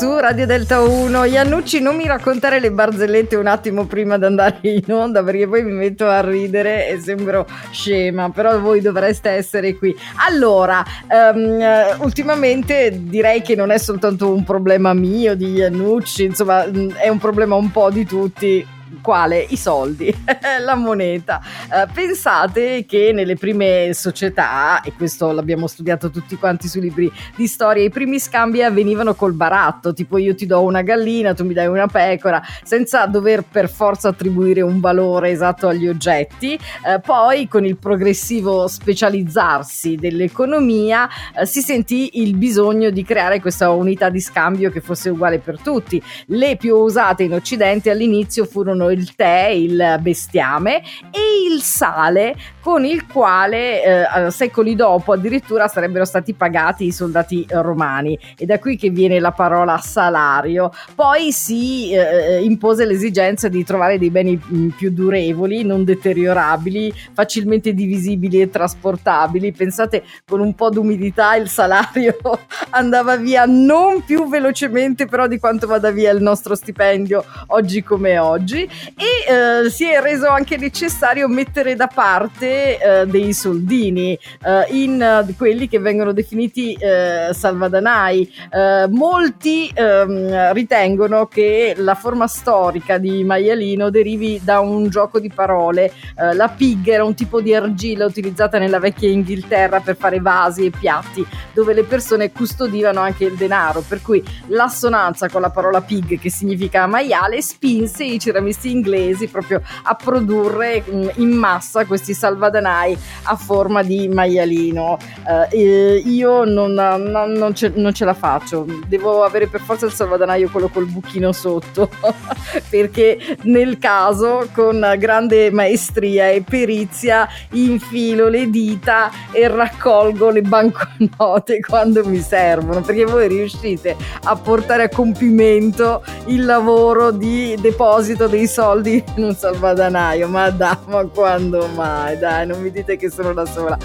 su Radio Delta 1. Iannucci, non mi raccontare le barzellette un attimo prima di andare in onda perché poi mi metto a ridere e sembro scema, però voi dovreste essere qui. Allora, um, ultimamente direi che non è soltanto un problema mio di Iannucci, insomma è un problema un po' di tutti quale? I soldi, la moneta. Uh, pensate che nelle prime società, e questo l'abbiamo studiato tutti quanti sui libri di storia, i primi scambi avvenivano col baratto, tipo io ti do una gallina, tu mi dai una pecora, senza dover per forza attribuire un valore esatto agli oggetti. Uh, poi con il progressivo specializzarsi dell'economia uh, si sentì il bisogno di creare questa unità di scambio che fosse uguale per tutti. Le più usate in Occidente all'inizio furono il tè, il bestiame e il sale con il quale eh, secoli dopo addirittura sarebbero stati pagati i soldati romani e da qui che viene la parola salario. Poi si eh, impose l'esigenza di trovare dei beni mm, più durevoli, non deteriorabili, facilmente divisibili e trasportabili. Pensate con un po' d'umidità il salario andava via non più velocemente però di quanto vada via il nostro stipendio oggi come oggi e eh, si è reso anche necessario mettere da parte eh, dei soldini eh, in eh, quelli che vengono definiti eh, salvadanai. Eh, molti ehm, ritengono che la forma storica di maialino derivi da un gioco di parole. la pig era un tipo di argilla utilizzata nella vecchia Inghilterra per fare vasi e piatti, dove le persone custodivano anche il denaro, per cui l'assonanza con la parola pig, che significa maiale, spinse i ceramisti inglesi proprio a produrre mh, mm, in massa questi salvadanai a forma di maialino. Uh, io non, non, non, ce, non, ce, la faccio, devo avere per forza il salvadanaio quello col buchino sotto, perché nel caso con grande maestria e perizia infilo le dita e raccolgo le banconote quando mi servono, perché voi riuscite a portare a compimento il lavoro di deposito dei soldi in un salvadanaio, ma dai, ma quando mai? Dai, non mi dite che sono da sola.